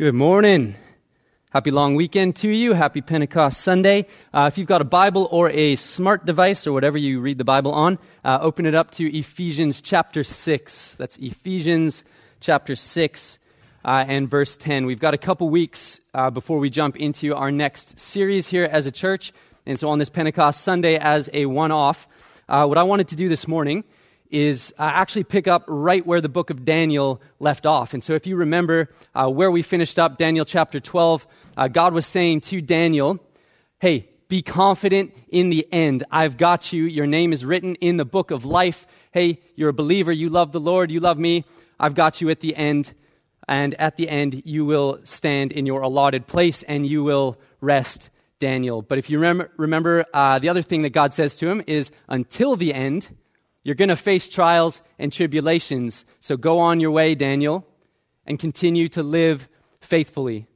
Good morning. Happy long weekend to you. Happy Pentecost Sunday. Uh, if you've got a Bible or a smart device or whatever you read the Bible on, uh, open it up to Ephesians chapter 6. That's Ephesians chapter 6 uh, and verse 10. We've got a couple weeks uh, before we jump into our next series here as a church. And so on this Pentecost Sunday, as a one off, uh, what I wanted to do this morning is uh, actually pick up right where the book of Daniel left off. And so, if you remember uh, where we finished up, Daniel chapter 12, uh, God was saying to Daniel, Hey, be confident in the end. I've got you. Your name is written in the book of life. Hey, you're a believer. You love the Lord. You love me. I've got you at the end. And at the end, you will stand in your allotted place and you will rest, Daniel. But if you remember, remember uh, the other thing that God says to him is, until the end, you're going to face trials and tribulations, so go on your way, Daniel, and continue to live faithfully.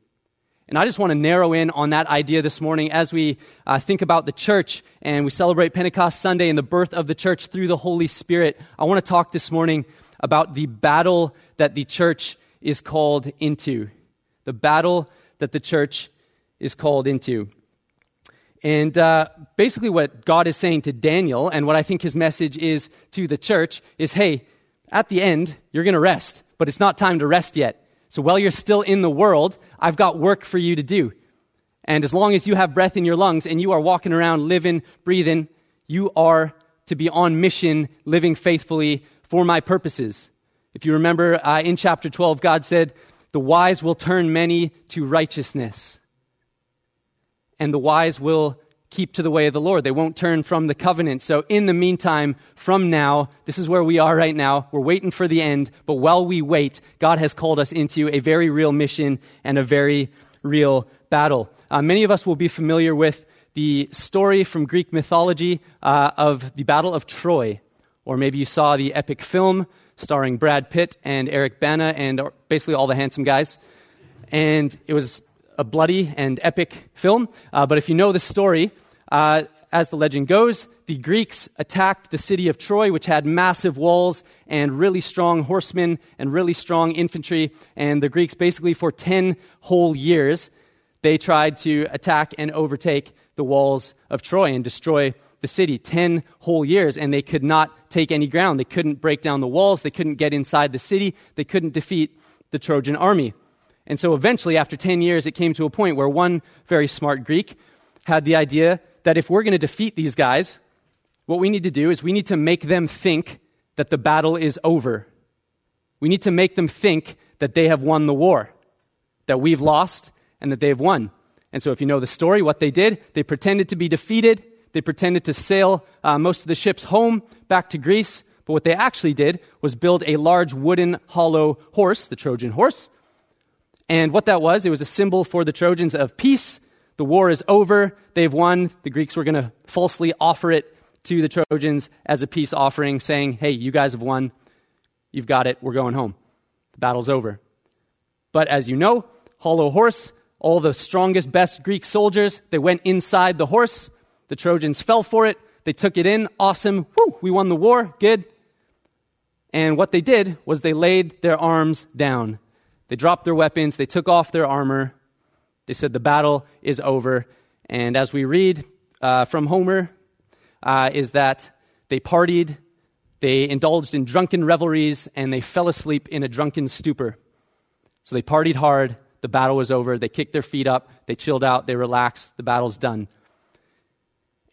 And I just want to narrow in on that idea this morning as we uh, think about the church and we celebrate Pentecost Sunday and the birth of the church through the Holy Spirit. I want to talk this morning about the battle that the church is called into. The battle that the church is called into. And uh, basically, what God is saying to Daniel, and what I think his message is to the church, is hey, at the end, you're going to rest, but it's not time to rest yet. So while you're still in the world, I've got work for you to do. And as long as you have breath in your lungs and you are walking around, living, breathing, you are to be on mission, living faithfully for my purposes. If you remember uh, in chapter 12, God said, The wise will turn many to righteousness and the wise will keep to the way of the Lord. They won't turn from the covenant. So, in the meantime, from now, this is where we are right now. We're waiting for the end. But while we wait, God has called us into a very real mission and a very real battle. Uh, many of us will be familiar with the story from Greek mythology uh, of the Battle of Troy. Or maybe you saw the epic film starring Brad Pitt and Eric Bana and basically all the handsome guys. And it was a bloody and epic film. Uh, but if you know the story, uh, as the legend goes, the Greeks attacked the city of Troy, which had massive walls and really strong horsemen and really strong infantry. And the Greeks, basically, for 10 whole years, they tried to attack and overtake the walls of Troy and destroy the city 10 whole years, and they could not take any ground. They couldn't break down the walls, they couldn't get inside the city, they couldn't defeat the Trojan army. And so eventually, after 10 years, it came to a point where one very smart Greek had the idea that if we're going to defeat these guys, what we need to do is we need to make them think that the battle is over. We need to make them think that they have won the war, that we've lost and that they've won. And so, if you know the story, what they did, they pretended to be defeated. They pretended to sail uh, most of the ships home back to Greece. But what they actually did was build a large wooden hollow horse, the Trojan horse, and what that was, it was a symbol for the Trojans of peace. The war is over. They've won. The Greeks were going to falsely offer it to the Trojans as a peace offering, saying, hey, you guys have won. You've got it. We're going home. The battle's over. But as you know, hollow horse, all the strongest, best Greek soldiers, they went inside the horse. The Trojans fell for it. They took it in. Awesome. Woo, we won the war. Good. And what they did was they laid their arms down. They dropped their weapons, they took off their armor. They said, The battle is over. And as we read uh, from Homer, uh, is that they partied, they indulged in drunken revelries, and they fell asleep in a drunken stupor. So they partied hard, the battle was over, they kicked their feet up, they chilled out, they relaxed, the battle's done.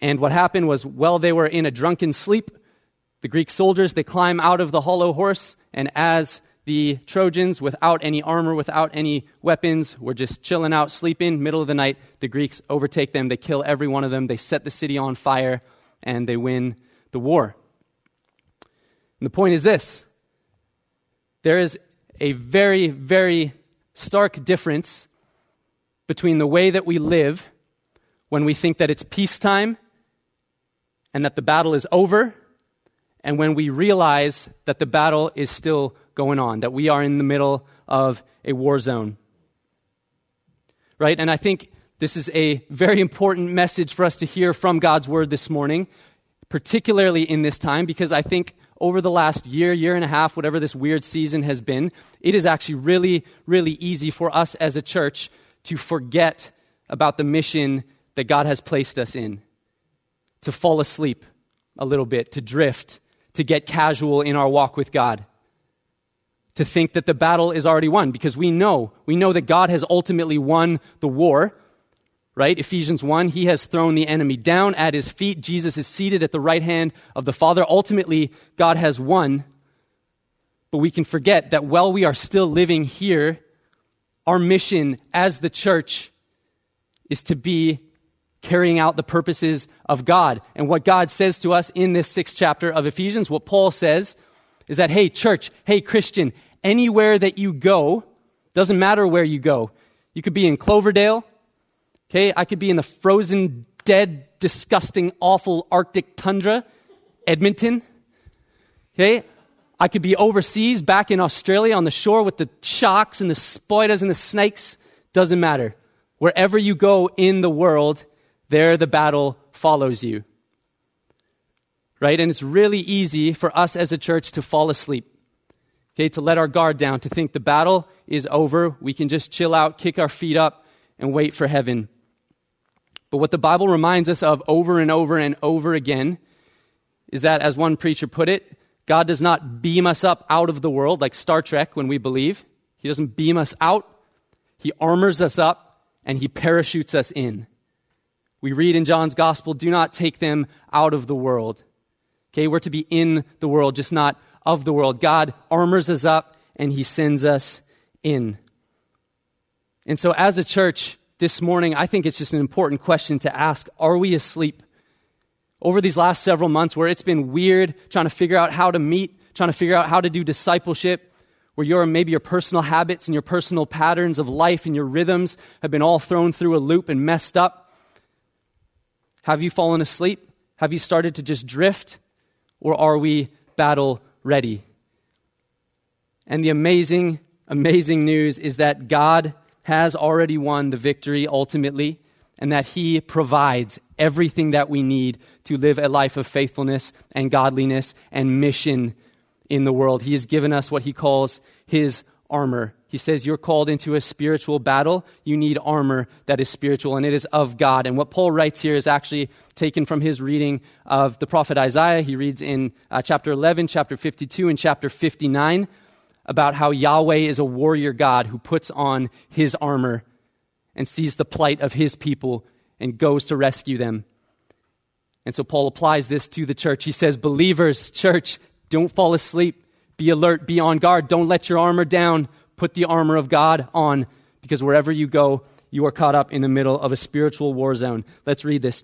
And what happened was, while they were in a drunken sleep, the Greek soldiers, they climb out of the hollow horse, and as the Trojans, without any armor, without any weapons, were just chilling out, sleeping, middle of the night. The Greeks overtake them, they kill every one of them, they set the city on fire, and they win the war. And the point is this there is a very, very stark difference between the way that we live when we think that it's peacetime and that the battle is over, and when we realize that the battle is still going on, that we are in the middle of a war zone. Right? And I think this is a very important message for us to hear from God's word this morning, particularly in this time, because I think over the last year, year and a half, whatever this weird season has been, it is actually really, really easy for us as a church to forget about the mission that God has placed us in, to fall asleep a little bit, to drift, to get casual in our walk with God, to think that the battle is already won, because we know, we know that God has ultimately won the war right? Ephesians 1, he has thrown the enemy down at his feet. Jesus is seated at the right hand of the Father. Ultimately, God has won. But we can forget that while we are still living here, our mission as the church is to be carrying out the purposes of God. And what God says to us in this sixth chapter of Ephesians, what Paul says, is that, hey, church, hey, Christian, anywhere that you go, doesn't matter where you go. You could be in Cloverdale, Okay, I could be in the frozen, dead, disgusting, awful Arctic tundra, Edmonton. Okay, I could be overseas, back in Australia on the shore with the sharks and the spiders and the snakes. Doesn't matter. Wherever you go in the world, there the battle follows you. Right? And it's really easy for us as a church to fall asleep. Okay, to let our guard down, to think the battle is over. We can just chill out, kick our feet up, and wait for heaven. But what the Bible reminds us of over and over and over again is that, as one preacher put it, God does not beam us up out of the world like Star Trek when we believe. He doesn't beam us out, He armors us up and He parachutes us in. We read in John's Gospel, do not take them out of the world. Okay, we're to be in the world, just not of the world. God armors us up and He sends us in. And so, as a church, this morning, I think it's just an important question to ask Are we asleep? Over these last several months, where it's been weird trying to figure out how to meet, trying to figure out how to do discipleship, where your maybe your personal habits and your personal patterns of life and your rhythms have been all thrown through a loop and messed up. Have you fallen asleep? Have you started to just drift? Or are we battle ready? And the amazing, amazing news is that God has already won the victory ultimately, and that He provides everything that we need to live a life of faithfulness and godliness and mission in the world. He has given us what He calls His armor. He says, You're called into a spiritual battle. You need armor that is spiritual, and it is of God. And what Paul writes here is actually taken from his reading of the prophet Isaiah. He reads in uh, chapter 11, chapter 52, and chapter 59 about how Yahweh is a warrior God who puts on his armor and sees the plight of his people and goes to rescue them. And so Paul applies this to the church. He says, Believers, church, don't fall asleep. Be alert, be on guard. Don't let your armor down. Put the armor of God on because wherever you go, you are caught up in the middle of a spiritual war zone. Let's read this.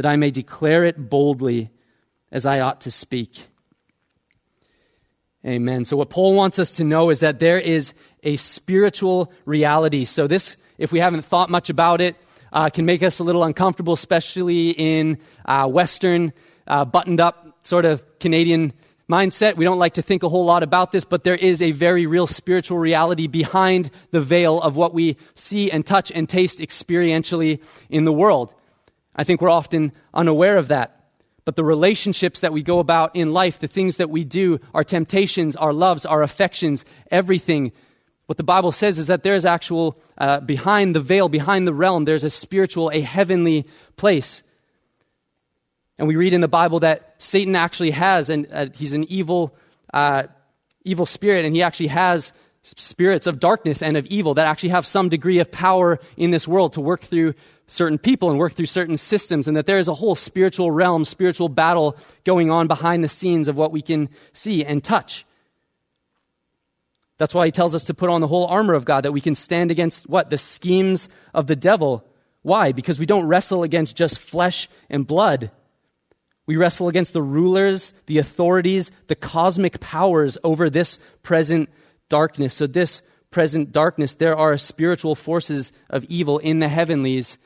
that I may declare it boldly as I ought to speak. Amen. So, what Paul wants us to know is that there is a spiritual reality. So, this if we haven't thought much about it, uh, can make us a little uncomfortable, especially in uh, Western, uh, buttoned up, sort of Canadian mindset. We don't like to think a whole lot about this, but there is a very real spiritual reality behind the veil of what we see and touch and taste experientially in the world. I think we're often unaware of that. But the relationships that we go about in life, the things that we do, our temptations, our loves, our affections, everything, what the Bible says is that there's actual, uh, behind the veil, behind the realm, there's a spiritual, a heavenly place. And we read in the Bible that Satan actually has, and uh, he's an evil, uh, evil spirit, and he actually has spirits of darkness and of evil that actually have some degree of power in this world to work through certain people and work through certain systems, and that there is a whole spiritual realm, spiritual battle going on behind the scenes of what we can see and touch. That's why he tells us to put on the whole armor of God, that we can stand against what? The schemes of the devil. Why? Because we don't wrestle against just flesh and blood we wrestle against the rulers, the authorities, the cosmic powers over this present darkness. So, this present darkness, there are spiritual forces of evil in the heavenlies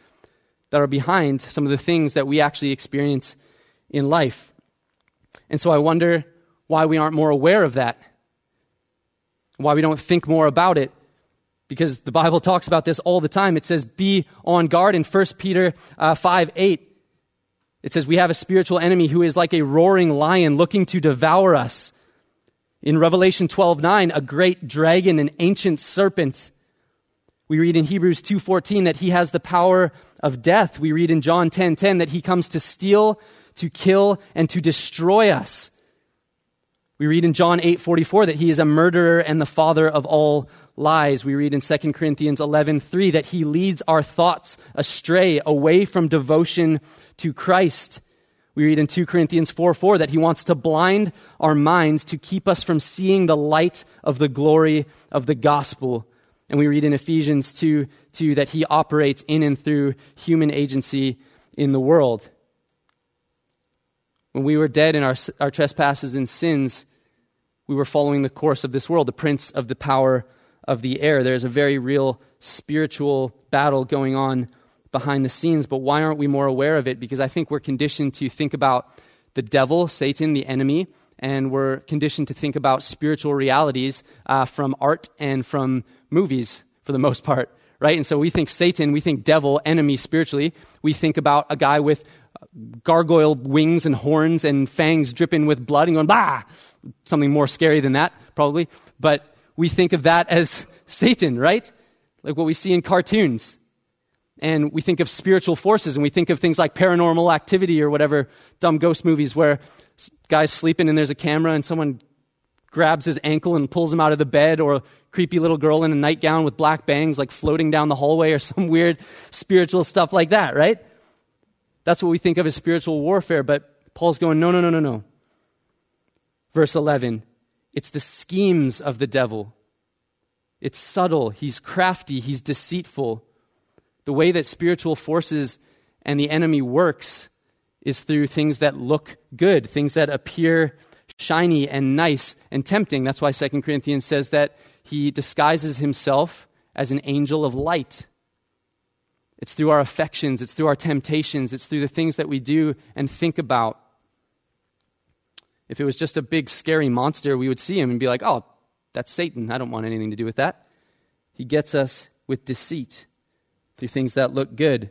that are behind some of the things that we actually experience in life. And so, I wonder why we aren't more aware of that, why we don't think more about it. Because the Bible talks about this all the time. It says, be on guard in 1 Peter uh, 5 8. It says, We have a spiritual enemy who is like a roaring lion looking to devour us. In Revelation 12 9, a great dragon, an ancient serpent. We read in Hebrews 2:14 that he has the power of death. We read in John 10:10 10, 10, that he comes to steal, to kill and to destroy us. We read in John 8:44 that he is a murderer and the father of all lies. We read in 2 Corinthians 11:3 that he leads our thoughts astray away from devotion to Christ. We read in 2 Corinthians 4 4 that he wants to blind our minds to keep us from seeing the light of the glory of the gospel. And we read in Ephesians 2 2 that he operates in and through human agency in the world. When we were dead in our, our trespasses and sins, we were following the course of this world, the prince of the power of the air. There's a very real spiritual battle going on behind the scenes, but why aren't we more aware of it? Because I think we're conditioned to think about the devil, Satan, the enemy, and we're conditioned to think about spiritual realities uh, from art and from movies for the most part, right? And so we think Satan, we think devil, enemy spiritually. We think about a guy with uh, gargoyle wings and horns and fangs dripping with blood and going, bah! Something more scary than that, probably. But we think of that as Satan, right? Like what we see in cartoons and we think of spiritual forces and we think of things like paranormal activity or whatever dumb ghost movies where guy's sleeping and there's a camera and someone grabs his ankle and pulls him out of the bed or creepy little girl in a nightgown with black bangs like floating down the hallway or some weird spiritual stuff like that right? That's what we think of as spiritual warfare but paul's going no no no no no. Verse 11 it's the schemes of the devil. It's subtle. He's crafty. He's deceitful. The way that spiritual forces and the enemy works is through things that look good, things that appear shiny and nice and tempting. That's why 2 Corinthians says that he disguises himself as an angel of light. It's through our affections, it's through our temptations, it's through the things that we do and think about. If it was just a big, scary monster, we would see him and be like, oh, that's Satan. I don't want anything to do with that. He gets us with deceit through things that look good,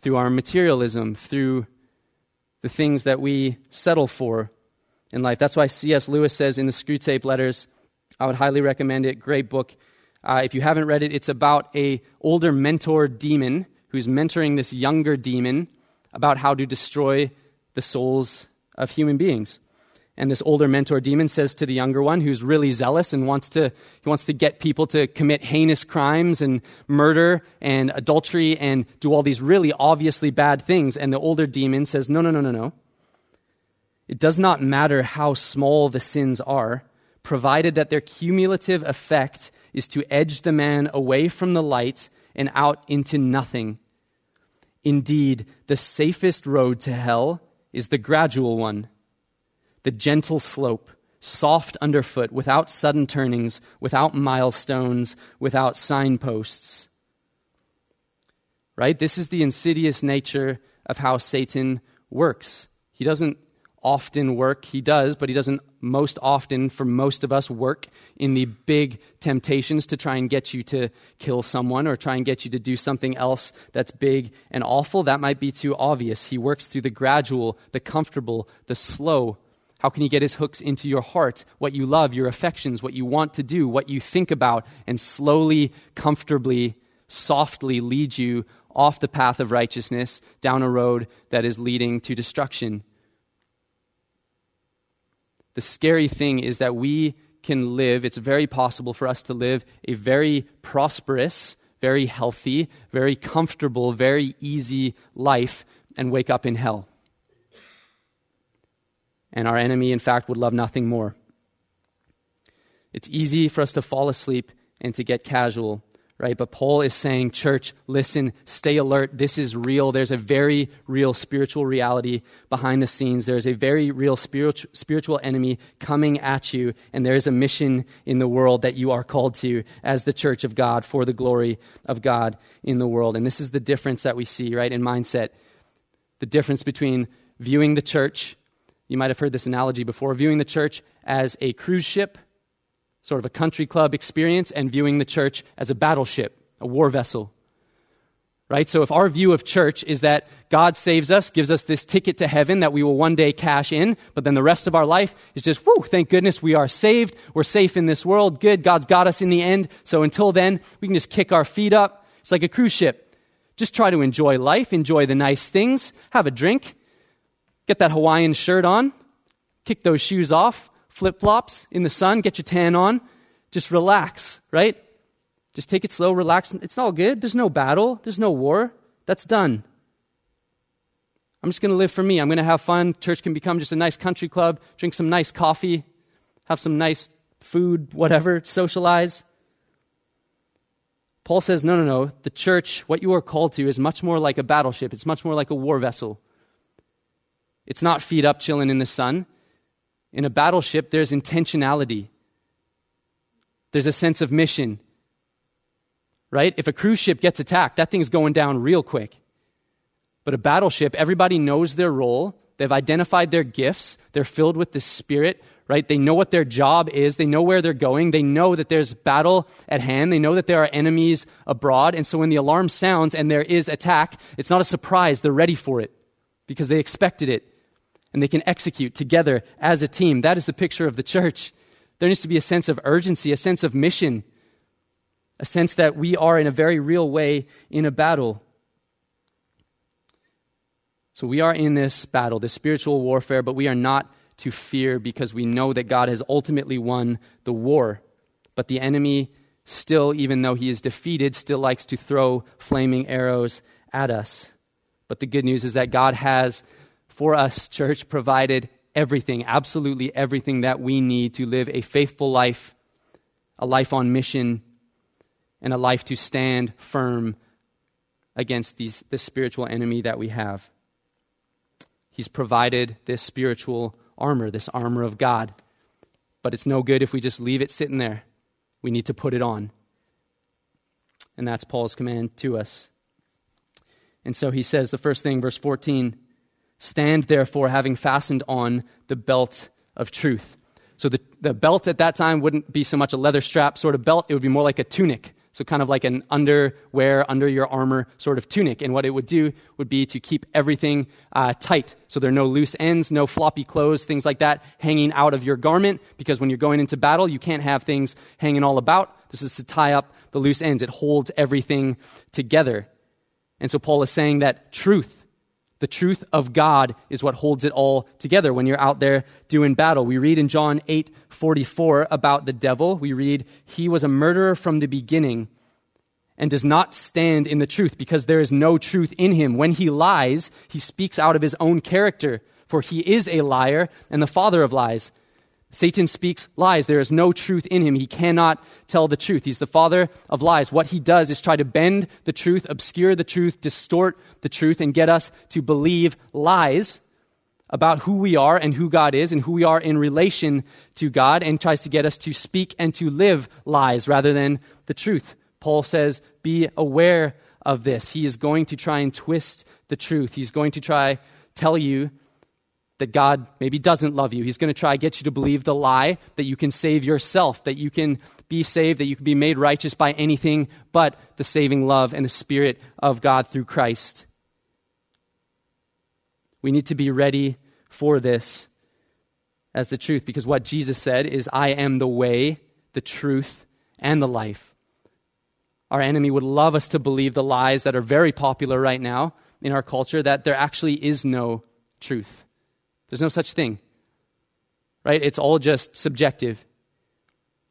through our materialism, through the things that we settle for in life. That's why C.S. Lewis says in the Screwtape Letters, I would highly recommend it. Great book. Uh, if you haven't read it, it's about a older mentor demon who's mentoring this younger demon about how to destroy the souls of human beings. And this older mentor demon says to the younger one, who's really zealous and wants to, he wants to get people to commit heinous crimes and murder and adultery and do all these really obviously bad things. And the older demon says, no, no, no, no, no. It does not matter how small the sins are, provided that their cumulative effect is to edge the man away from the light and out into nothing. Indeed, the safest road to hell is the gradual one the gentle slope, soft underfoot, without sudden turnings, without milestones, without signposts. Right? This is the insidious nature of how Satan works. He doesn't often work. He does, but he doesn't most often, for most of us, work in the big temptations to try and get you to kill someone or try and get you to do something else that's big and awful. That might be too obvious. He works through the gradual, the comfortable, the slow. How can he get his hooks into your heart, what you love, your affections, what you want to do, what you think about, and slowly, comfortably, softly lead you off the path of righteousness down a road that is leading to destruction? The scary thing is that we can live, it's very possible for us to live a very prosperous, very healthy, very comfortable, very easy life and wake up in hell. And our enemy, in fact, would love nothing more. It's easy for us to fall asleep and to get casual right? But Paul is saying, church, listen, stay alert. This is real. There's a very real spiritual reality behind the scenes. There's a very real spiritual, spiritual enemy coming at you, and there is a mission in the world that you are called to as the church of God for the glory of God in the world. And this is the difference that we see, right, in mindset. The difference between viewing the church, you might have heard this analogy before, viewing the church as a cruise ship sort of a country club experience and viewing the church as a battleship, a war vessel. Right? So if our view of church is that God saves us, gives us this ticket to heaven that we will one day cash in, but then the rest of our life is just, whoo, thank goodness we are saved. We're safe in this world. Good. God's got us in the end. So until then, we can just kick our feet up. It's like a cruise ship. Just try to enjoy life, enjoy the nice things, have a drink, get that Hawaiian shirt on, kick those shoes off, flip flops in the sun, get your tan on. Just relax, right? Just take it slow, relax. It's all good. There's no battle, there's no war. That's done. I'm just going to live for me. I'm going to have fun. Church can become just a nice country club, drink some nice coffee, have some nice food, whatever, socialize. Paul says, no, no, no. The church, what you are called to, is much more like a battleship. It's much more like a war vessel. It's not feet up chilling in the sun. In a battleship, there's intentionality, there's a sense of mission. Right? If a cruise ship gets attacked, that thing's going down real quick. But a battleship, everybody knows their role. They've identified their gifts. They're filled with the Spirit, right? They know what their job is. They know where they're going. They know that there's battle at hand. They know that there are enemies abroad. And so when the alarm sounds and there is attack, it's not a surprise. They're ready for it because they expected it and they can execute together as a team. That is the picture of the church. There needs to be a sense of urgency, a sense of mission, a sense that we are in a very real way in a battle. So we are in this battle, this spiritual warfare, but we are not to fear because we know that God has ultimately won the war. But the enemy still, even though he is defeated, still likes to throw flaming arrows at us. But the good news is that God has for us, church, provided everything, absolutely everything that we need to live a faithful life, a life on mission, and a life to stand firm against these, this spiritual enemy that we have. He's provided this spiritual armor, this armor of God. But it's no good if we just leave it sitting there. We need to put it on. And that's Paul's command to us. And so he says the first thing, verse 14 Stand therefore, having fastened on the belt of truth. So the, the belt at that time wouldn't be so much a leather strap sort of belt, it would be more like a tunic. So, kind of like an underwear, under your armor sort of tunic. And what it would do would be to keep everything uh, tight. So, there are no loose ends, no floppy clothes, things like that hanging out of your garment. Because when you're going into battle, you can't have things hanging all about. This is to tie up the loose ends, it holds everything together. And so, Paul is saying that truth the truth of God is what holds it all together when you're out there doing battle. We read in John 8 44 about the devil. We read, He was a murderer from the beginning and does not stand in the truth because there is no truth in him. When he lies, he speaks out of his own character, for he is a liar and the father of lies. Satan speaks lies. There is no truth in him. He cannot tell the truth. He's the father of lies. What he does is try to bend the truth, obscure the truth, distort the truth, and get us to believe lies about who we are and who God is and who we are in relation to God, and tries to get us to speak and to live lies rather than the truth. Paul says, Be aware of this. He is going to try and twist the truth. He's going to try tell you that God maybe doesn't love you. He's going to try to get you to believe the lie that you can save yourself, that you can be saved, that you can be made righteous by anything but the saving love and the Spirit of God through Christ. We need to be ready for this as the truth because what Jesus said is, I am the way, the truth, and the life. Our enemy would love us to believe the lies that are very popular right now in our culture that there actually is no truth. There's no such thing. Right? It's all just subjective.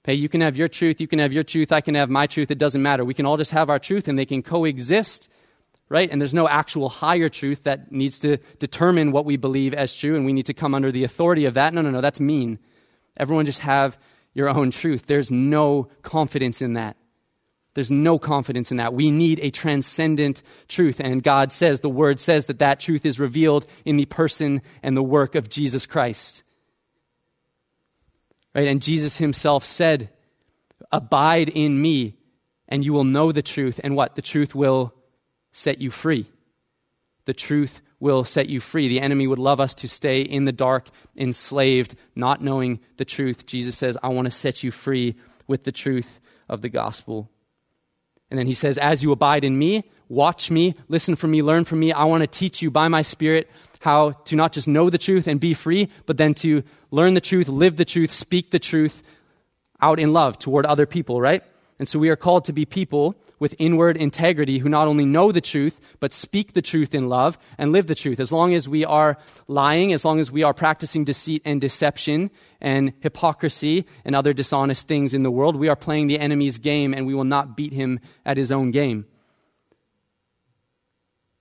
Hey, you can have your truth, you can have your truth, I can have my truth, it doesn't matter. We can all just have our truth and they can coexist, right? And there's no actual higher truth that needs to determine what we believe as true and we need to come under the authority of that. No, no, no, that's mean. Everyone just have your own truth. There's no confidence in that. There's no confidence in that. We need a transcendent truth. And God says, the Word says that that truth is revealed in the person and the work of Jesus Christ. Right? And Jesus himself said, Abide in me, and you will know the truth. And what? The truth will set you free. The truth will set you free. The enemy would love us to stay in the dark, enslaved, not knowing the truth. Jesus says, I want to set you free with the truth of the gospel. And then he says, As you abide in me, watch me, listen from me, learn from me. I want to teach you by my Spirit how to not just know the truth and be free, but then to learn the truth, live the truth, speak the truth out in love toward other people, right? And so we are called to be people with inward integrity who not only know the truth, but speak the truth in love and live the truth. As long as we are lying, as long as we are practicing deceit and deception and hypocrisy and other dishonest things in the world, we are playing the enemy's game and we will not beat him at his own game.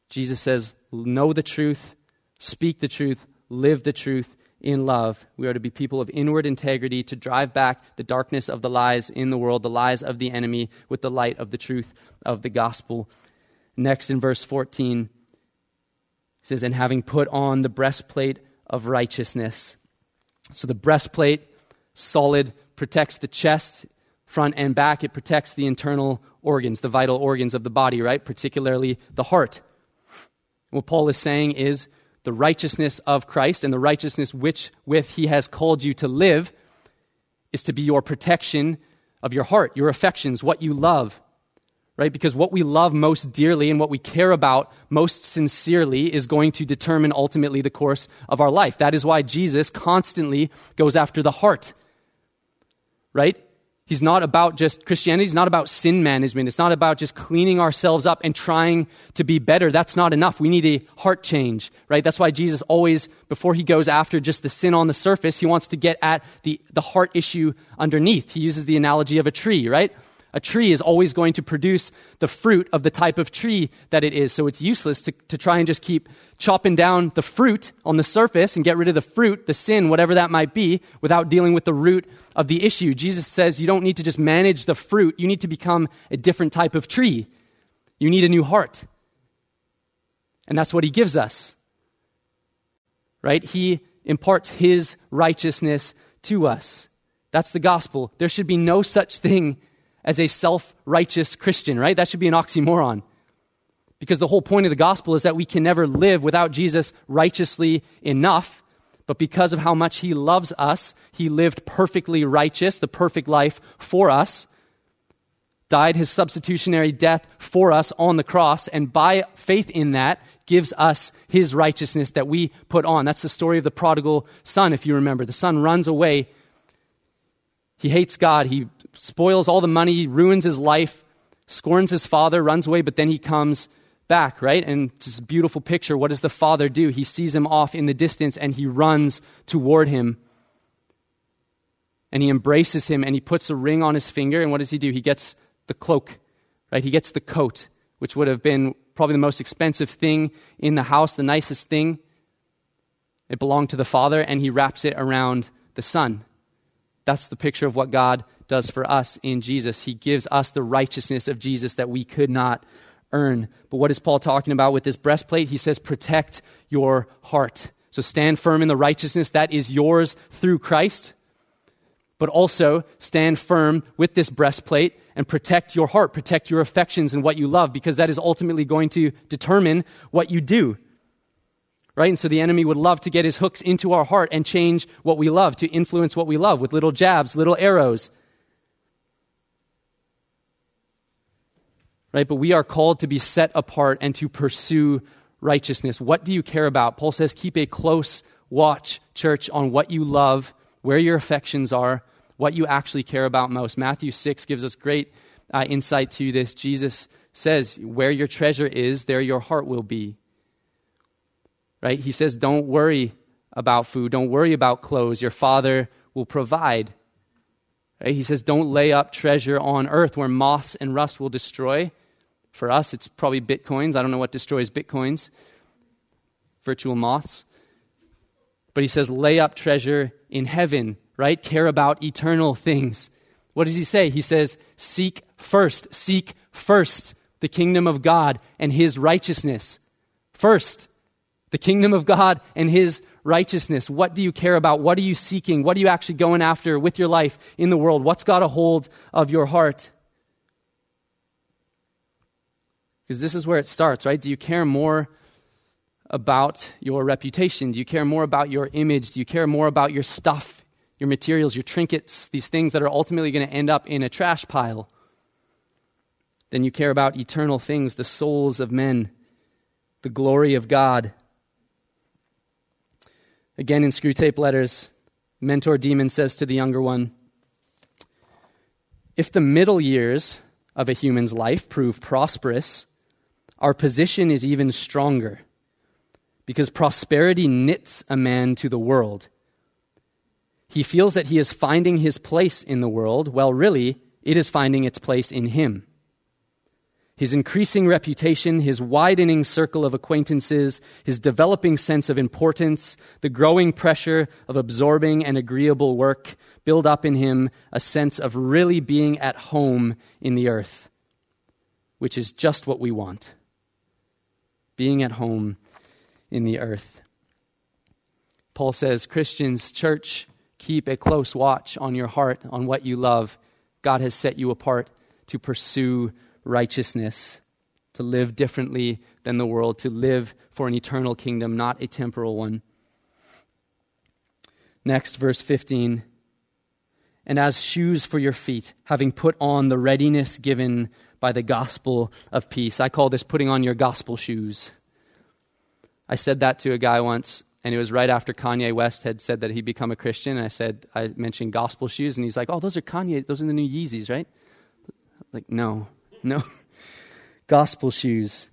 Jesus says, Know the truth, speak the truth, live the truth, in love. We are to be people of inward integrity to drive back the darkness of the lies in the world, the lies of the enemy, with the light of the truth of the gospel. Next, in verse 14, he says, And having put on the breastplate of righteousness. So the breastplate, solid, protects the chest, front and back. It protects the internal organs, the vital organs of the body, right? Particularly the heart. What Paul is saying is, the righteousness of Christ and the righteousness which with he has called you to live is to be your protection of your heart, your affections, what you love. Right? Because what we love most dearly and what we care about most sincerely is going to determine ultimately the course of our life. That is why Jesus constantly goes after the heart. Right? He's not about just Christianity, is not about sin management. It's not about just cleaning ourselves up and trying to be better. That's not enough. We need a heart change, right? That's why Jesus always, before he goes after just the sin on the surface, he wants to get at the, the heart issue underneath. He uses the analogy of a tree, right? A tree is always going to produce the fruit of the type of tree that it is. So it's useless to, to try and just keep chopping down the fruit on the surface and get rid of the fruit, the sin, whatever that might be, without dealing with the root of the issue. Jesus says you don't need to just manage the fruit, you need to become a different type of tree. You need a new heart. And that's what he gives us. Right? He imparts his righteousness to us. That's the gospel. There should be no such thing as a self righteous Christian, right? That should be an oxymoron. Because the whole point of the gospel is that we can never live without Jesus righteously enough. But because of how much he loves us, he lived perfectly righteous, the perfect life for us, died his substitutionary death for us on the cross, and by faith in that, gives us his righteousness that we put on. That's the story of the prodigal son, if you remember. The son runs away. He hates God. He spoils all the money, ruins his life, scorns his father, runs away, but then he comes back, right? And it's a beautiful picture. What does the father do? He sees him off in the distance and he runs toward him. And he embraces him and he puts a ring on his finger. And what does he do? He gets the cloak, right? He gets the coat, which would have been probably the most expensive thing in the house, the nicest thing. It belonged to the father, and he wraps it around the son. That's the picture of what God does for us in Jesus. He gives us the righteousness of Jesus that we could not earn. But what is Paul talking about with this breastplate? He says, protect your heart. So stand firm in the righteousness that is yours through Christ, but also stand firm with this breastplate and protect your heart, protect your affections and what you love, because that is ultimately going to determine what you do. Right? And so the enemy would love to get his hooks into our heart and change what we love, to influence what we love with little jabs, little arrows. Right? But we are called to be set apart and to pursue righteousness. What do you care about? Paul says, keep a close watch, church, on what you love, where your affections are, what you actually care about most. Matthew 6 gives us great uh, insight to this. Jesus says, Where your treasure is, there your heart will be. Right? He says, Don't worry about food, don't worry about clothes. Your Father will provide. Right? He says, Don't lay up treasure on earth where moths and rust will destroy. For us, it's probably bitcoins. I don't know what destroys bitcoins, virtual moths. But he says, Lay up treasure in heaven, right? Care about eternal things. What does he say? He says, Seek first, seek first the kingdom of God and his righteousness. First, the kingdom of God and his righteousness. What do you care about? What are you seeking? What are you actually going after with your life in the world? What's got a hold of your heart? Because this is where it starts, right? Do you care more about your reputation? Do you care more about your image? Do you care more about your stuff, your materials, your trinkets, these things that are ultimately going to end up in a trash pile? Then you care about eternal things, the souls of men, the glory of God. Again, in Screwtape Letters, Mentor Demon says to the younger one If the middle years of a human's life prove prosperous, our position is even stronger because prosperity knits a man to the world. He feels that he is finding his place in the world, while really, it is finding its place in him his increasing reputation, his widening circle of acquaintances, his developing sense of importance, the growing pressure of absorbing and agreeable work build up in him a sense of really being at home in the earth, which is just what we want. Being at home in the earth. Paul says, Christians, church, keep a close watch on your heart, on what you love. God has set you apart to pursue righteousness, to live differently than the world, to live for an eternal kingdom, not a temporal one. Next, verse 15. And as shoes for your feet, having put on the readiness given by the gospel of peace. I call this putting on your gospel shoes. I said that to a guy once, and it was right after Kanye West had said that he'd become a Christian. And I said, I mentioned gospel shoes, and he's like, Oh, those are Kanye, those are the new Yeezys, right? Like, no, no. Gospel shoes.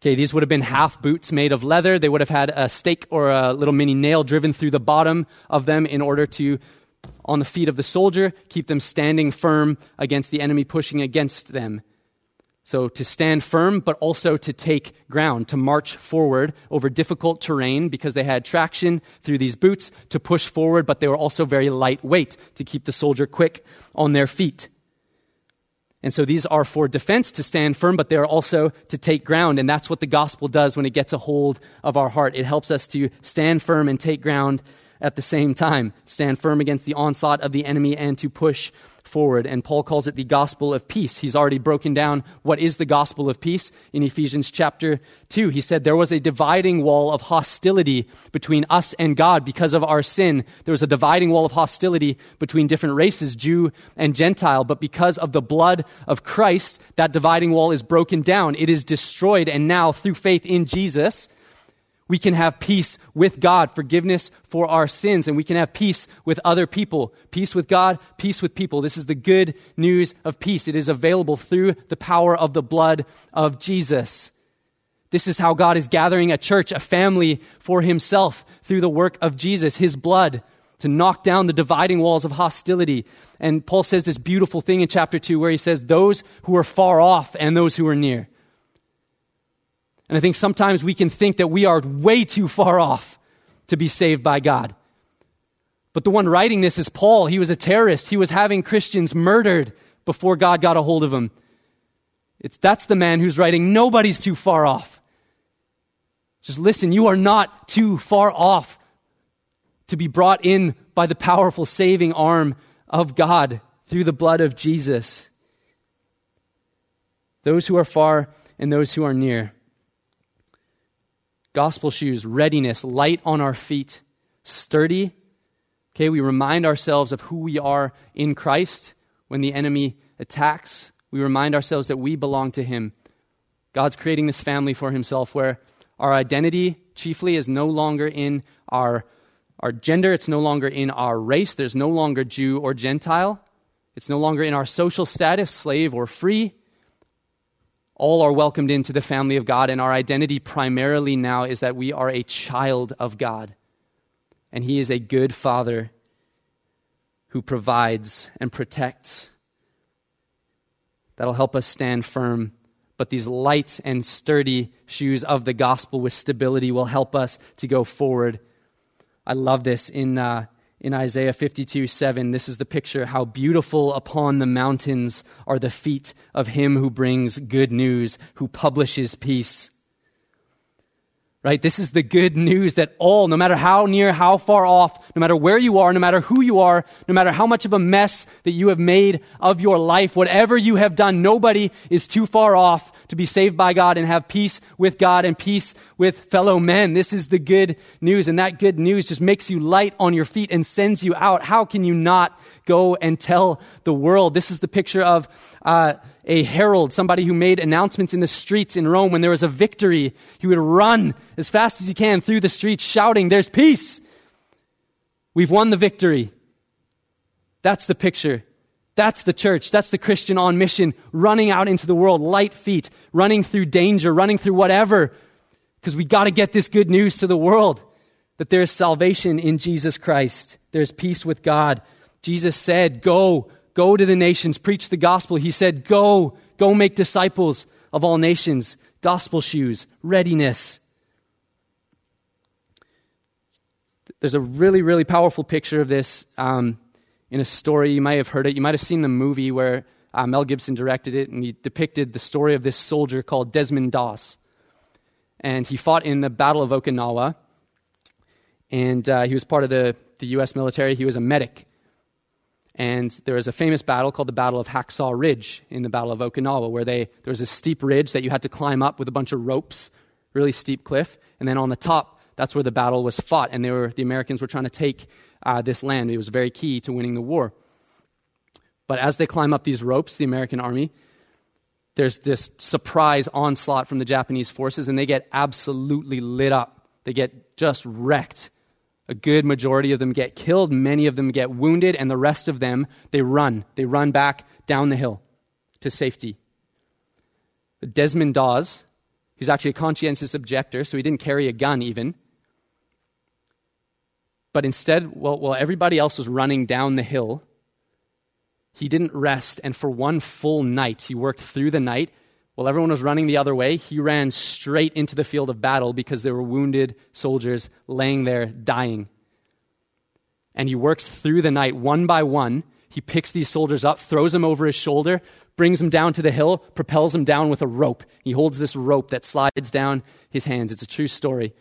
Okay, these would have been half boots made of leather. They would have had a stake or a little mini nail driven through the bottom of them in order to, on the feet of the soldier, keep them standing firm against the enemy pushing against them. So to stand firm, but also to take ground, to march forward over difficult terrain because they had traction through these boots to push forward, but they were also very lightweight to keep the soldier quick on their feet. And so these are for defense to stand firm, but they are also to take ground. And that's what the gospel does when it gets a hold of our heart. It helps us to stand firm and take ground at the same time, stand firm against the onslaught of the enemy and to push forward. And Paul calls it the gospel of peace. He's already broken down what is the gospel of peace in Ephesians chapter 2. He said there was a dividing wall of hostility between us and God because of our sin. There was a dividing wall of hostility between different races, Jew and Gentile. But because of the blood of Christ, that dividing wall is broken down. It is destroyed. And now, through faith in Jesus, we can have peace with God, forgiveness for our sins, and we can have peace with other people. Peace with God, peace with people. This is the good news of peace. It is available through the power of the blood of Jesus. This is how God is gathering a church, a family for himself through the work of Jesus, his blood, to knock down the dividing walls of hostility. And Paul says this beautiful thing in chapter 2 where he says, Those who are far off and those who are near. And I think sometimes we can think that we are way too far off to be saved by God. But the one writing this is Paul. He was a terrorist. He was having Christians murdered before God got a hold of him. It's, that's the man who's writing, nobody's too far off. Just listen, you are not too far off to be brought in by the powerful saving arm of God through the blood of Jesus. Those who are far and those who are near. Gospel shoes, readiness, light on our feet, sturdy. Okay, we remind ourselves of who we are in Christ when the enemy attacks. We remind ourselves that we belong to Him. God's creating this family for Himself where our identity chiefly is no longer in our, our gender, it's no longer in our race, there's no longer Jew or Gentile, it's no longer in our social status, slave or free. All are welcomed into the family of God, and our identity primarily now is that we are a child of God. And He is a good Father who provides and protects. That'll help us stand firm but these light and sturdy shoes of the gospel with stability will help us to go forward. I love this in, uh, in Isaiah 52 7. This is the picture how beautiful upon the mountains are the feet of him who brings good news, who publishes peace right? This is the good news that all, no matter how near, how far off, no matter where you are, no matter who you are, no matter how much of a mess that you have made of your life, whatever you have done, nobody is too far off to be saved by God and have peace with God and peace with fellow men. This is the good news, and that good news just makes you light on your feet and sends you out. How can you not go and tell the world? This is the picture of uh, a herald, somebody who made announcements in the streets in Rome when there was a victory. He would run as fast as he can through the streets shouting, There's peace! We've won the victory. That's the picture. That's the church. That's the Christian on mission, running out into the world, light feet, running through danger, running through whatever, because we got to get this good news to the world that there is salvation in Jesus Christ. There's peace with God. Jesus said, Go, go to the nations, preach the gospel. He said, Go, go make disciples of all nations. Gospel shoes, readiness. There's a really, really powerful picture of this. Um, in a story. You might have heard it. You might have seen the movie where uh, Mel Gibson directed it, and he depicted the story of this soldier called Desmond Doss. And he fought in the Battle of Okinawa, and uh, he was part of the, the U.S. military. He was a medic. And there was a famous battle called the Battle of Hacksaw Ridge in the Battle of Okinawa, where they, there was a steep ridge that you had to climb up with a bunch of ropes, really steep cliff. And then on the top, that's where the battle was fought. And they were, the Americans were trying to take uh, this land. It was very key to winning the war. But as they climb up these ropes, the American army, there's this surprise onslaught from the Japanese forces, and they get absolutely lit up. They get just wrecked. A good majority of them get killed, many of them get wounded, and the rest of them, they run. They run back down the hill to safety. Desmond Doss, who's actually a conscientious objector, so he didn't carry a gun even, but instead, while, while everybody else was running down the hill, he didn't rest. And for one full night, he worked through the night. While everyone was running the other way, he ran straight into the field of battle because there were wounded soldiers laying there dying. And he works through the night one by one. He picks these soldiers up, throws them over his shoulder, brings them down to the hill, propels them down with a rope. He holds this rope that slides down his hands. It's a true story.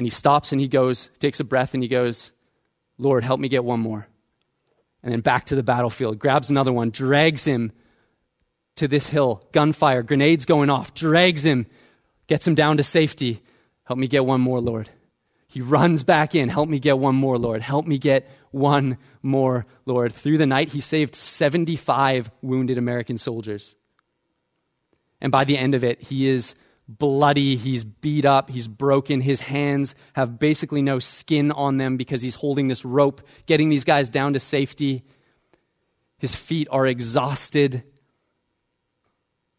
And he stops and he goes, takes a breath and he goes, Lord, help me get one more. And then back to the battlefield, grabs another one, drags him to this hill, gunfire, grenades going off, drags him, gets him down to safety. Help me get one more, Lord. He runs back in. Help me get one more, Lord. Help me get one more, Lord. Through the night, he saved 75 wounded American soldiers. And by the end of it, he is bloody, he's beat up, he's broken. His hands have basically no skin on them because he's holding this rope, getting these guys down to safety. His feet are exhausted.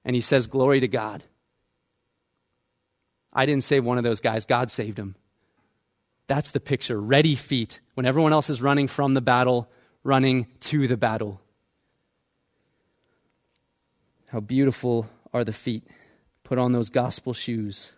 And he says, Glory to God. I didn't save one of those guys, God saved him. That's the picture. Ready feet when everyone else is running from the battle, running to the battle. How beautiful are the feet. Put on those gospel shoes.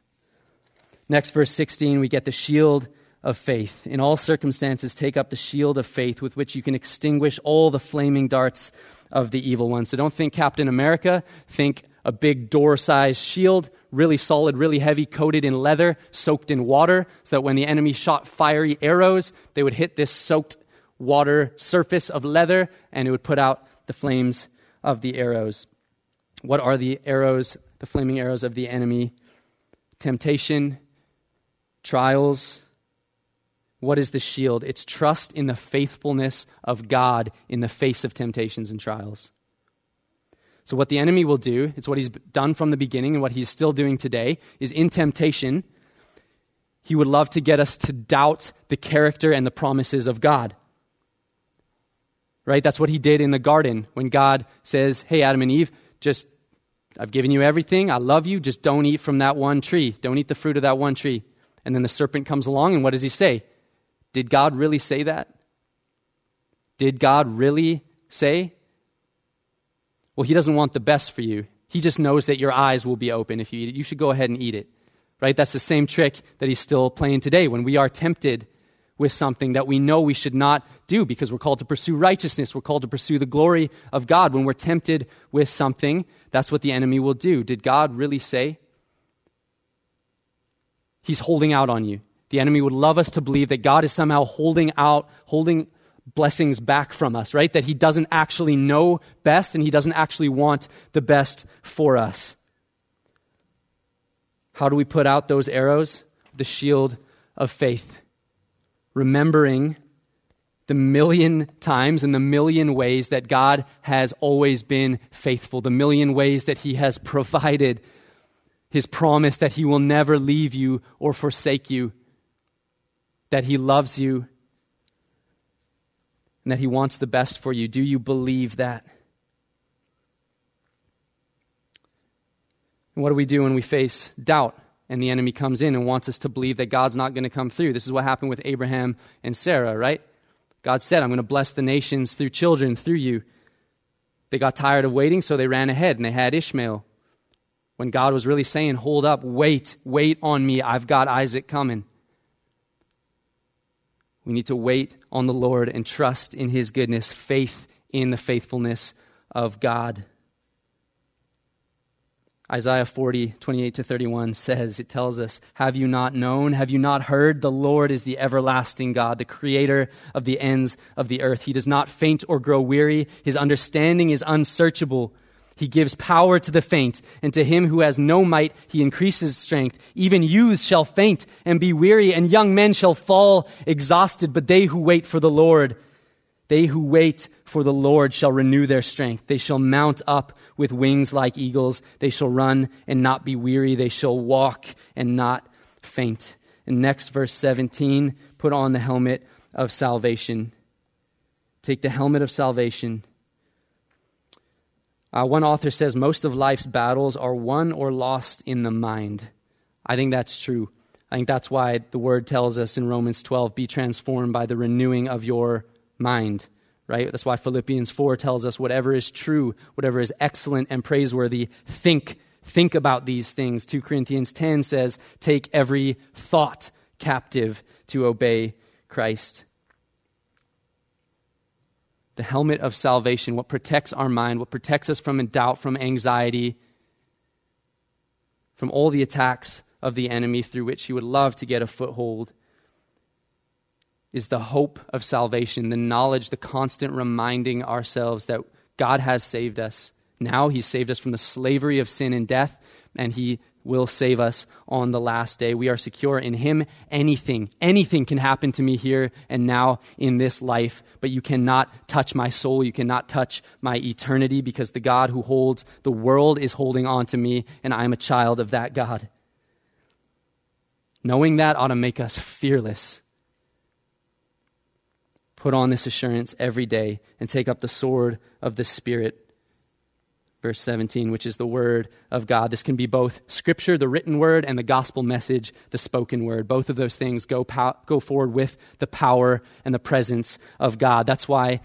Next, verse 16, we get the shield of faith. In all circumstances, take up the shield of faith with which you can extinguish all the flaming darts of the evil one. So don't think Captain America. Think a big door sized shield, really solid, really heavy, coated in leather, soaked in water, so that when the enemy shot fiery arrows, they would hit this soaked water surface of leather and it would put out the flames of the arrows. What are the arrows the flaming arrows of the enemy. temptation, trials. What is the shield? It's trust in the faithfulness of God in the face of temptations and trials. So, what the enemy will do, it's what he's done from the beginning and what he's still doing today, is in temptation, he would love to get us to doubt the character and the promises of God. Right? That's what he did in the garden when God says, Hey, Adam and Eve, just, I've given you everything. I love you. Just don't eat from that one tree. Don't eat the fruit of that one tree. And then the serpent comes along, and what does he say? Did God really say that? Did God really say? Well, he doesn't want the best for you. He just knows that your eyes will be open if you eat it. You should go ahead and eat it. Right? That's the same trick that he's still playing today. When we are tempted with something that we know we should not do because we're called to pursue righteousness, we're called to pursue the glory of God. When we're tempted with something, that's what the enemy will do. Did God really say? He's holding out on you. The enemy would love us to believe that God is somehow holding out, holding blessings back from us, right? That he doesn't actually know best and he doesn't actually want the best for us. How do we put out those arrows? The shield of faith remembering the million times and the million ways that God has always been faithful, the million ways that He has provided His promise that He will never leave you or forsake you, that He loves you, and that He wants the best for you. Do you believe that? And what do we do when we face doubt? And the enemy comes in and wants us to believe that God's not going to come through. This is what happened with Abraham and Sarah, right? God said, I'm going to bless the nations through children, through you. They got tired of waiting, so they ran ahead and they had Ishmael. When God was really saying, Hold up, wait, wait on me. I've got Isaac coming. We need to wait on the Lord and trust in his goodness, faith in the faithfulness of God. Isaiah 40, 28 to 31 says, it tells us, Have you not known? Have you not heard? The Lord is the everlasting God, the creator of the ends of the earth. He does not faint or grow weary. His understanding is unsearchable. He gives power to the faint, and to him who has no might, he increases strength. Even youths shall faint and be weary, and young men shall fall exhausted, but they who wait for the Lord they who wait for the Lord shall renew their strength. They shall mount up with wings like eagles. They shall run and not be weary. They shall walk and not faint. And next, verse 17 put on the helmet of salvation. Take the helmet of salvation. Uh, one author says most of life's battles are won or lost in the mind. I think that's true. I think that's why the word tells us in Romans 12 be transformed by the renewing of your mind, right? That's why Philippians 4 tells us whatever is true, whatever is excellent and praiseworthy, think think about these things. 2 Corinthians 10 says, take every thought captive to obey Christ. The helmet of salvation, what protects our mind, what protects us from doubt, from anxiety, from all the attacks of the enemy through which he would love to get a foothold is the hope of salvation, the knowledge, the constant reminding ourselves that God has saved us. Now He's saved us from the slavery of sin and death, and He will save us on the last day. We are secure in Him. Anything, anything can happen to me here and now in this life, but you cannot touch my soul. You cannot touch my eternity because the God who holds the world is holding on to me, and I am a child of that God. Knowing that ought to make us fearless Put on this assurance every day and take up the sword of the Spirit. Verse 17, which is the word of God. This can be both scripture, the written word, and the gospel message, the spoken word. Both of those things go, pow- go forward with the power and the presence of God. That's why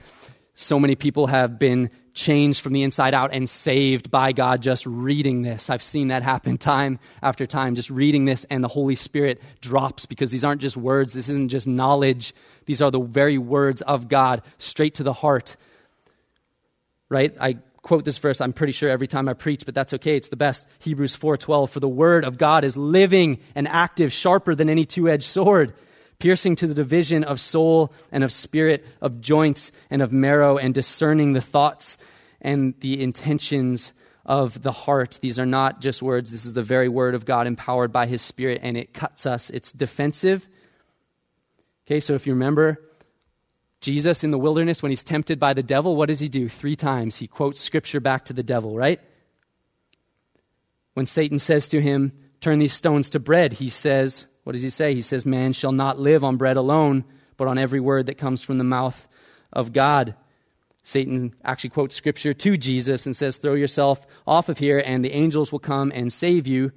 so many people have been changed from the inside out and saved by God just reading this. I've seen that happen time after time, just reading this, and the Holy Spirit drops because these aren't just words, this isn't just knowledge. These are the very words of God straight to the heart. Right? I quote this verse I'm pretty sure every time I preach, but that's okay. It's the best. Hebrews 4:12 for the word of God is living and active, sharper than any two-edged sword piercing to the division of soul and of spirit, of joints and of marrow, and discerning the thoughts and the intentions of the heart. These are not just words, this is the very word of God empowered by his spirit, and it cuts us. It's defensive. Okay, so if you remember, Jesus in the wilderness, when he's tempted by the devil, what does he do? Three times he quotes scripture back to the devil, right? When Satan says to him, Turn these stones to bread, he says, What does he say? He says, Man shall not live on bread alone, but on every word that comes from the mouth of God. Satan actually quotes scripture to Jesus and says, Throw yourself off of here, and the angels will come and save you.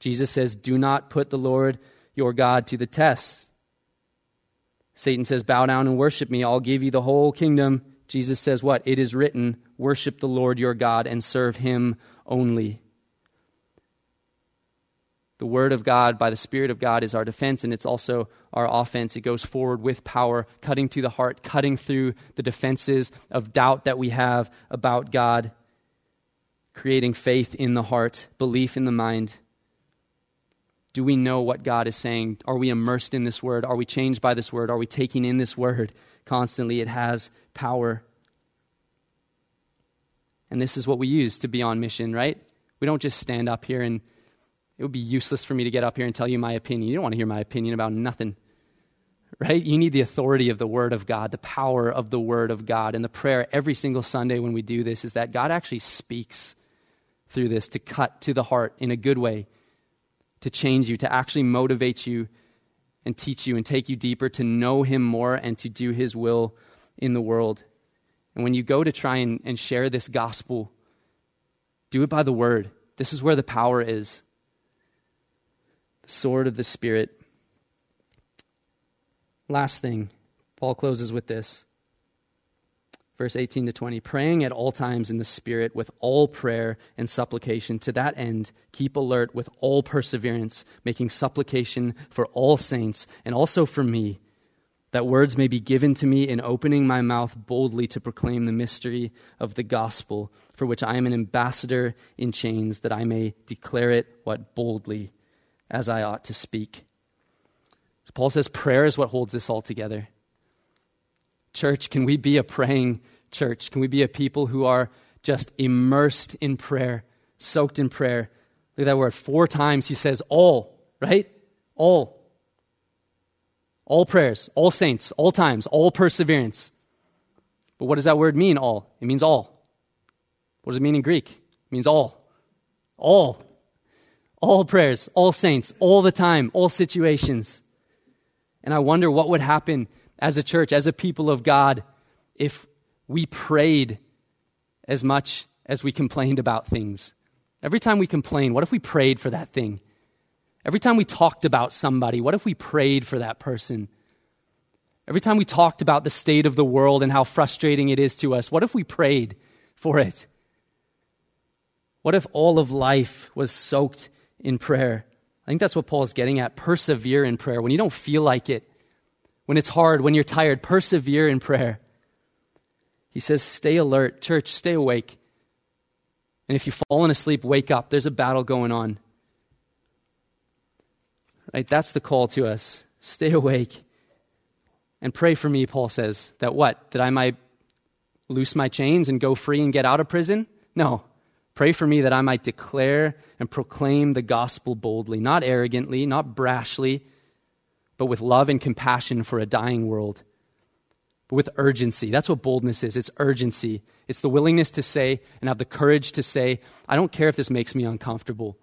Jesus says, Do not put the Lord your God to the test. Satan says, Bow down and worship me. I'll give you the whole kingdom. Jesus says, What? It is written, Worship the Lord your God and serve him only. The Word of God by the Spirit of God is our defense, and it's also our offense. It goes forward with power, cutting to the heart, cutting through the defenses of doubt that we have about God, creating faith in the heart, belief in the mind. Do we know what God is saying? Are we immersed in this Word? Are we changed by this Word? Are we taking in this Word constantly? It has power. And this is what we use to be on mission, right? We don't just stand up here and it would be useless for me to get up here and tell you my opinion. You don't want to hear my opinion about nothing. Right? You need the authority of the Word of God, the power of the Word of God. And the prayer every single Sunday when we do this is that God actually speaks through this to cut to the heart in a good way, to change you, to actually motivate you and teach you and take you deeper to know Him more and to do His will in the world. And when you go to try and, and share this gospel, do it by the Word. This is where the power is the sword of the Spirit. Last thing, Paul closes with this. Verse 18 to 20 praying at all times in the Spirit with all prayer and supplication. To that end, keep alert with all perseverance, making supplication for all saints and also for me, that words may be given to me in opening my mouth boldly to proclaim the mystery of the gospel, for which I am an ambassador in chains, that I may declare it what boldly as I ought to speak. So Paul says prayer is what holds this all together. Church, can we be a praying church? Can we be a people who are just immersed in prayer, soaked in prayer? Look at that word. Four times he says all, right? All. All prayers, all saints, all times, all perseverance. But what does that word mean, all? It means all. What does it mean in Greek? It means all. All all prayers, all saints, all the time, all situations. And I wonder what would happen as a church, as a people of God, if we prayed as much as we complained about things. Every time we complain, what if we prayed for that thing? Every time we talked about somebody, what if we prayed for that person? Every time we talked about the state of the world and how frustrating it is to us, what if we prayed for it? What if all of life was soaked in prayer. I think that's what Paul is getting at. Persevere in prayer. When you don't feel like it, when it's hard, when you're tired, persevere in prayer. He says, stay alert. Church, stay awake. And if you've fallen asleep, wake up. There's a battle going on. Right? That's the call to us. Stay awake. And pray for me, Paul says. That what? That I might loose my chains and go free and get out of prison? No. Pray for me that I might declare and proclaim the gospel boldly, not arrogantly, not brashly, but with love and compassion for a dying world, but with urgency. That's what boldness is it's urgency. It's the willingness to say and have the courage to say, I don't care if this makes me uncomfortable.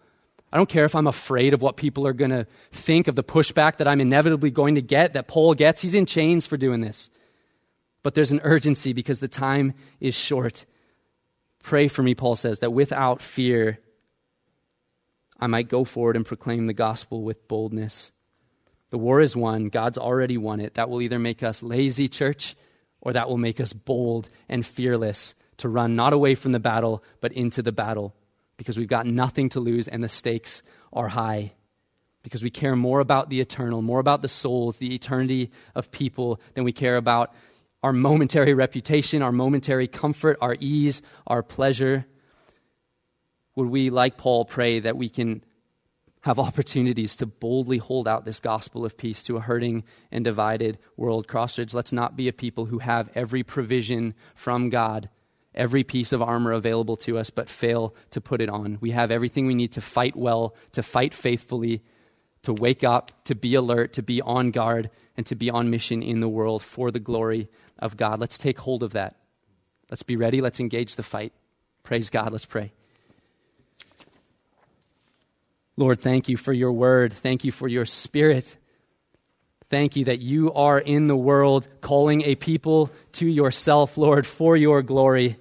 I don't care if I'm afraid of what people are going to think of the pushback that I'm inevitably going to get, that Paul gets. He's in chains for doing this. But there's an urgency because the time is short Pray for me, Paul says, that without fear I might go forward and proclaim the gospel with boldness. The war is won. God's already won it. That will either make us lazy, church, or that will make us bold and fearless to run not away from the battle, but into the battle because we've got nothing to lose and the stakes are high. Because we care more about the eternal, more about the souls, the eternity of people, than we care about our momentary reputation, our momentary comfort, our ease, our pleasure? Would we, like Paul, pray that we can have opportunities to boldly hold out this gospel of peace to a hurting and divided world? Crossroads, let's not be a people who have every provision from God, every piece of armor available to us, but fail to put it on. We have everything we need to fight well, to fight faithfully, to wake up, to be alert, to be on guard, and to be on mission in the world for the glory of God. Let's take hold of that. Let's be ready. Let's engage the fight. Praise God. Let's pray. Lord, thank you for your word. Thank you for your spirit. Thank you that you are in the world calling a people to yourself, Lord, for your glory,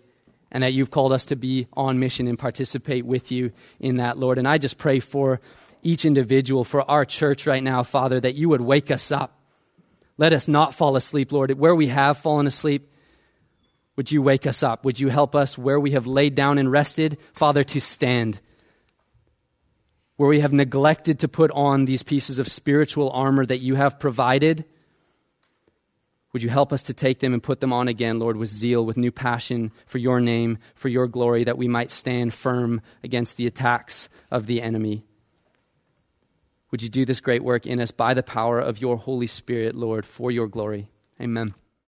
and that you've called us to be on mission and participate with you in that, Lord. And I just pray for each individual, for our church right now, Father, that you would wake us up. Let us not fall asleep, Lord. Where we have fallen asleep, would you wake us up? Would you help us where we have laid down and rested, Father, to stand? Where we have neglected to put on these pieces of spiritual armor that you have provided, would you help us to take them and put them on again, Lord, with zeal, with new passion for your name, for your glory, that we might stand firm against the attacks of the enemy? Would you do this great work in us by the power of your Holy Spirit, Lord, for your glory? Amen.